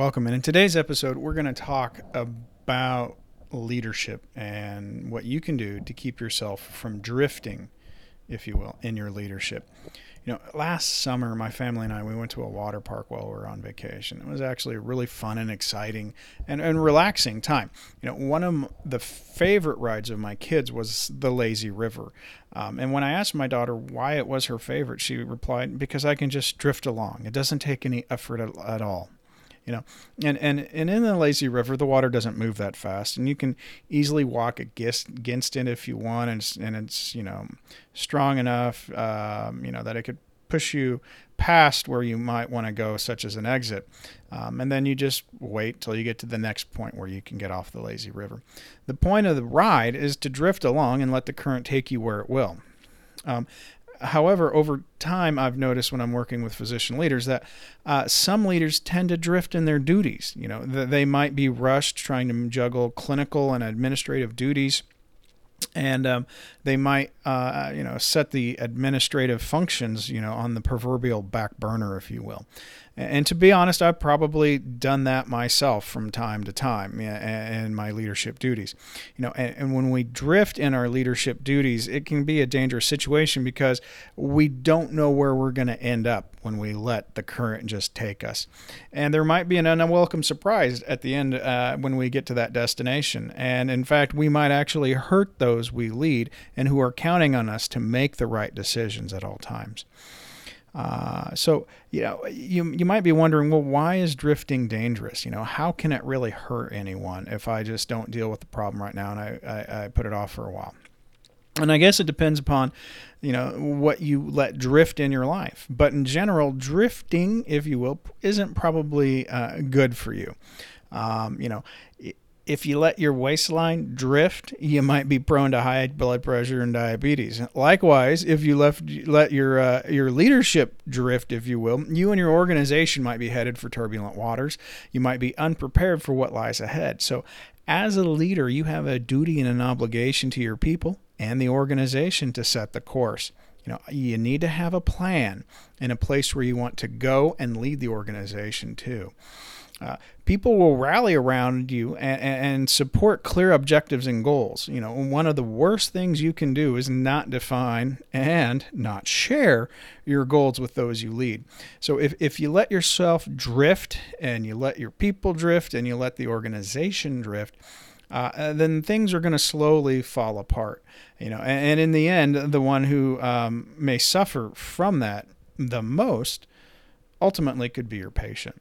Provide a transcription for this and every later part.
Welcome. And in today's episode, we're going to talk about leadership and what you can do to keep yourself from drifting, if you will, in your leadership. You know, last summer, my family and I, we went to a water park while we were on vacation. It was actually a really fun and exciting and, and relaxing time. You know, one of the favorite rides of my kids was the lazy river. Um, and when I asked my daughter why it was her favorite, she replied, because I can just drift along. It doesn't take any effort at, at all you know? And and and in the lazy river the water doesn't move that fast and you can easily walk against against it if you want and it's, and it's you know strong enough um, you know that it could push you past where you might want to go such as an exit. Um, and then you just wait till you get to the next point where you can get off the lazy river. The point of the ride is to drift along and let the current take you where it will. Um, However, over time, I've noticed when I'm working with physician leaders that uh, some leaders tend to drift in their duties. You know, they might be rushed trying to juggle clinical and administrative duties and um, they might uh, you know set the administrative functions you know on the proverbial back burner if you will and to be honest i've probably done that myself from time to time in my leadership duties. You know and, when we drift in our leadership duties it can be a dangerous situation because we don't know where we're going to end up when we let the current just take us. And there might be an unwelcome surprise at the end uh, when we get to that destination. And in fact we might actually hurt those we lead and who are counting on us to make the right decisions at all times. Uh, so you know you you might be wondering, well, why is drifting dangerous? You know, how can it really hurt anyone if I just don't deal with the problem right now and I, I, I put it off for a while? And I guess it depends upon, you know, what you let drift in your life. But in general, drifting, if you will, isn't probably uh, good for you. Um, you know, if you let your waistline drift, you might be prone to high blood pressure and diabetes. Likewise, if you left let your uh, your leadership drift, if you will, you and your organization might be headed for turbulent waters. You might be unprepared for what lies ahead. So, as a leader, you have a duty and an obligation to your people and the organization to set the course. You know, you need to have a plan and a place where you want to go and lead the organization too. Uh, people will rally around you and, and, support clear objectives and goals. You know, one of the worst things you can do is not define and not share your goals with those you lead. So if, if you let yourself drift and you let your people drift and you let the organization drift, uh, uh then things are going to slowly fall apart. You know, and, and, in the end, the one who um, may suffer from that the most ultimately could be your patient.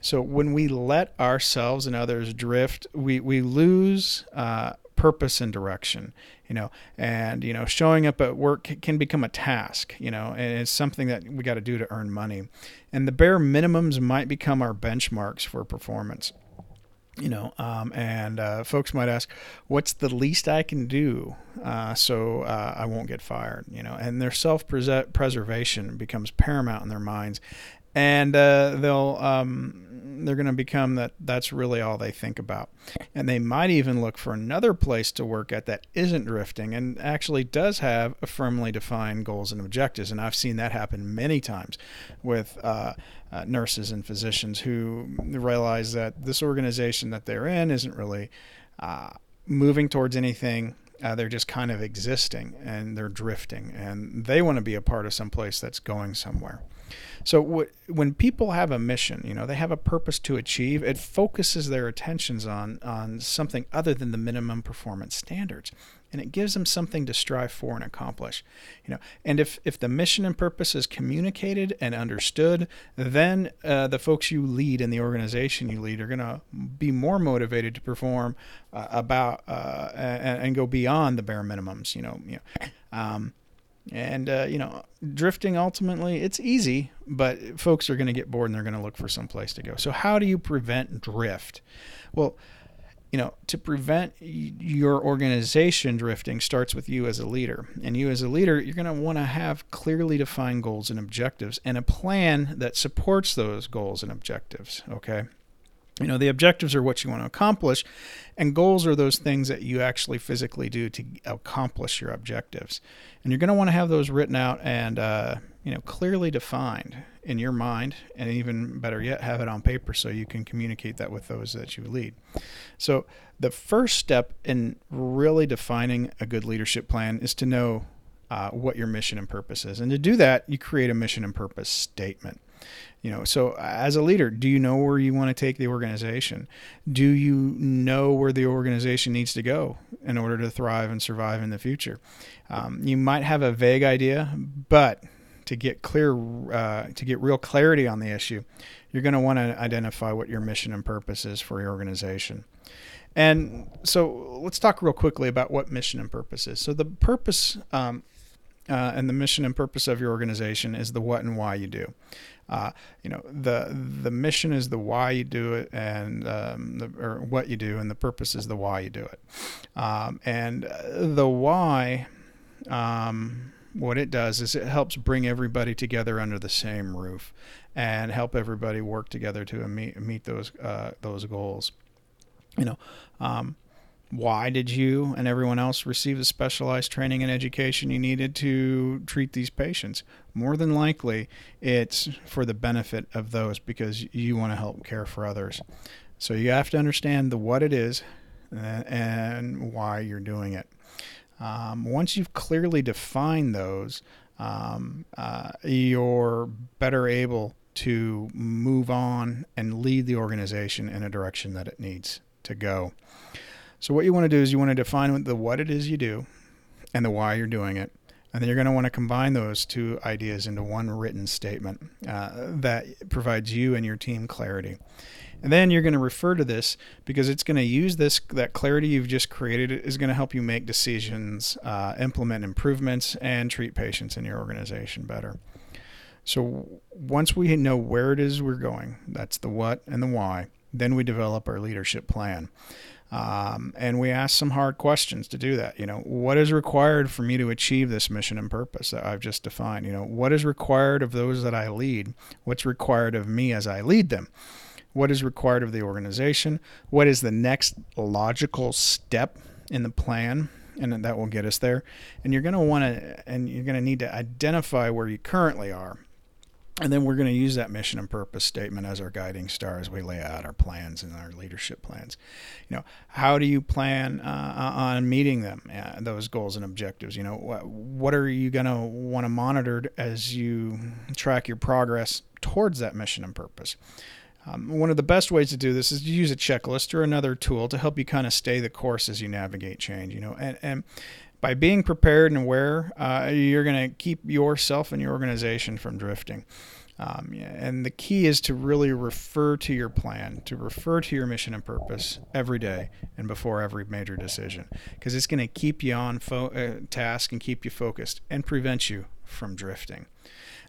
So when we let ourselves and others drift, we we lose uh, purpose and direction. You know, and you know, showing up at work can become a task. You know, and it's something that we got to do to earn money, and the bare minimums might become our benchmarks for performance you know, um, and uh, folks might ask, what's the least I can do uh, so uh, I won't get fired? You know, and their self preservation becomes paramount in their minds, and uh, they'll um, they're going to become that that's really all they think about. And they might even look for another place to work at that isn't drifting and actually does have a firmly defined goals and objectives. And i've seen that happen many times with uh, uh, nurses and physicians who realize that this organization that they're in isn't really uh, moving towards anything. Uh, they're just kind of existing and they're drifting. And they want to be a part of some place that's going somewhere so w- when people have a mission, you know, they have a purpose to achieve, it focuses their attentions on on something other than the minimum performance standards. And it gives them something to strive for and accomplish. You know, and if, if the mission and purpose is communicated and understood, then uh, the folks you lead in the organization you lead are going to be more motivated to perform uh, about uh, and, and, go beyond the bare minimums. You know, you know um, And, uh, you know, drifting ultimately, it's easy, but folks are going to get bored and they're going to look for some place to go. So, how do you prevent drift? Well, you know, to prevent your organization drifting starts with you as a leader. And you as a leader, you're going to want to have clearly defined goals and objectives and a plan that supports those goals and objectives. Okay. You know, the objectives are what you want to accomplish, and goals are those things that you actually physically do to accomplish your objectives. And you're going to want to have those written out and, uh, you know, clearly defined in your mind, and even better yet, have it on paper so you can communicate that with those that you lead. So, the first step in really defining a good leadership plan is to know uh, what your mission and purpose is. And to do that, you create a mission and purpose statement. You know, so as a leader, do you know where you want to take the organization? Do you know where the organization needs to go in order to thrive and survive in the future? Um, you might have a vague idea, but to get clear, uh, to get real clarity on the issue, you're going to want to identify what your mission and purpose is for your organization. And so let's talk real quickly about what mission and purpose is. So the purpose um, uh, and the mission and purpose of your organization is the what and why you do. Uh, you know, the the mission is the why you do it, and um, the, or what you do, and the purpose is the why you do it. Um, and the why, um, what it does is it helps bring everybody together under the same roof, and help everybody work together to meet meet those uh, those goals. You know um, why did you and everyone else receive the specialized training and education you needed to treat these patients? More than likely, it's for the benefit of those because you want to help care for others. So you have to understand the what it is and why you're doing it. Um, once you've clearly defined those, um, uh, you're better able to move on and lead the organization in a direction that it needs to go. So what you want to do is you want to define the what it is you do and the why you're doing it. And then you're going to want to combine those two ideas into one written statement uh, that provides you and your team clarity. And then you're going to refer to this because it's going to use this that clarity you've just created is going to help you make decisions, uh, implement improvements, and treat patients in your organization better. So once we know where it is we're going, that's the what and the why, then we develop our leadership plan. Um, and we ask some hard questions to do that. You know, what is required for me to achieve this mission and purpose that I've just defined? You know, what is required of those that I lead? What's required of me as I lead them? What is required of the organization? What is the next logical step in the plan? And that will get us there. And you're going to want to, and you're going to need to identify where you currently are and then we're going to use that mission and purpose statement as our guiding star as we lay out our plans and our leadership plans. You know, how do you plan uh, on meeting them, uh, those goals and objectives? You know, what, what are you going to want to monitor as you track your progress towards that mission and purpose? Um, one of the best ways to do this is to use a checklist or another tool to help you kind of stay the course as you navigate change. You know, and, and by being prepared and aware, uh, you're going to keep yourself and your organization from drifting. Um, and the key is to really refer to your plan, to refer to your mission and purpose every day and before every major decision, because it's going to keep you on fo- uh, task and keep you focused and prevent you from drifting.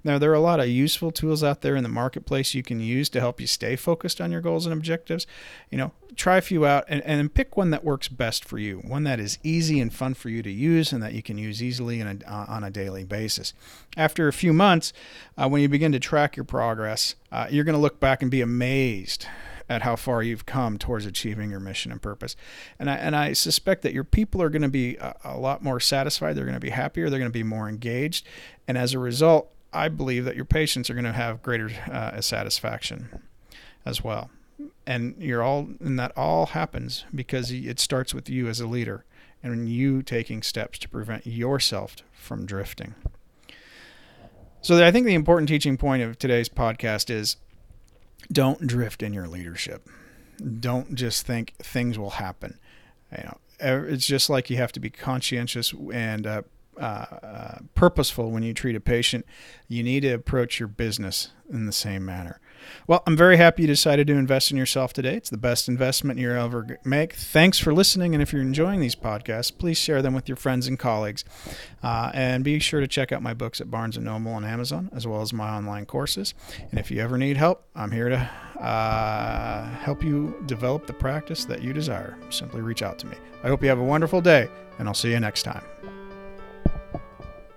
Now, there are a lot of useful tools out there in the marketplace you can use to help you stay focused on your goals and objectives. You know, try a few out and, and pick one that works best for you, one that is easy and fun for you to use and that you can use easily a, uh, on a daily basis. After a few months, uh, when you begin to track your progress, uh, you're going to look back and be amazed at how far you've come towards achieving your mission and purpose. And I, and I suspect that your people are going to be a, a lot more satisfied. They're going to be happier. They're going to be more engaged. And as a result, I believe that your patients are going to have greater uh, satisfaction as well. And you're all, and that all happens because it starts with you as a leader and you taking steps to prevent yourself from drifting. So I think the important teaching point of today's podcast is don't drift in your leadership. Don't just think things will happen. You know, it's just like you have to be conscientious and uh, uh, purposeful when you treat a patient. You need to approach your business in the same manner. Well, I'm very happy you decided to invest in yourself today. It's the best investment you'll ever make. Thanks for listening. And if you're enjoying these podcasts, please share them with your friends and colleagues. Uh, and be sure to check out my books at Barnes & Noble and Amazon, as well as my online courses. And if you ever need help, I'm here to uh, help you develop the practice that you desire. Simply reach out to me. I hope you have a wonderful day, and I'll see you next time.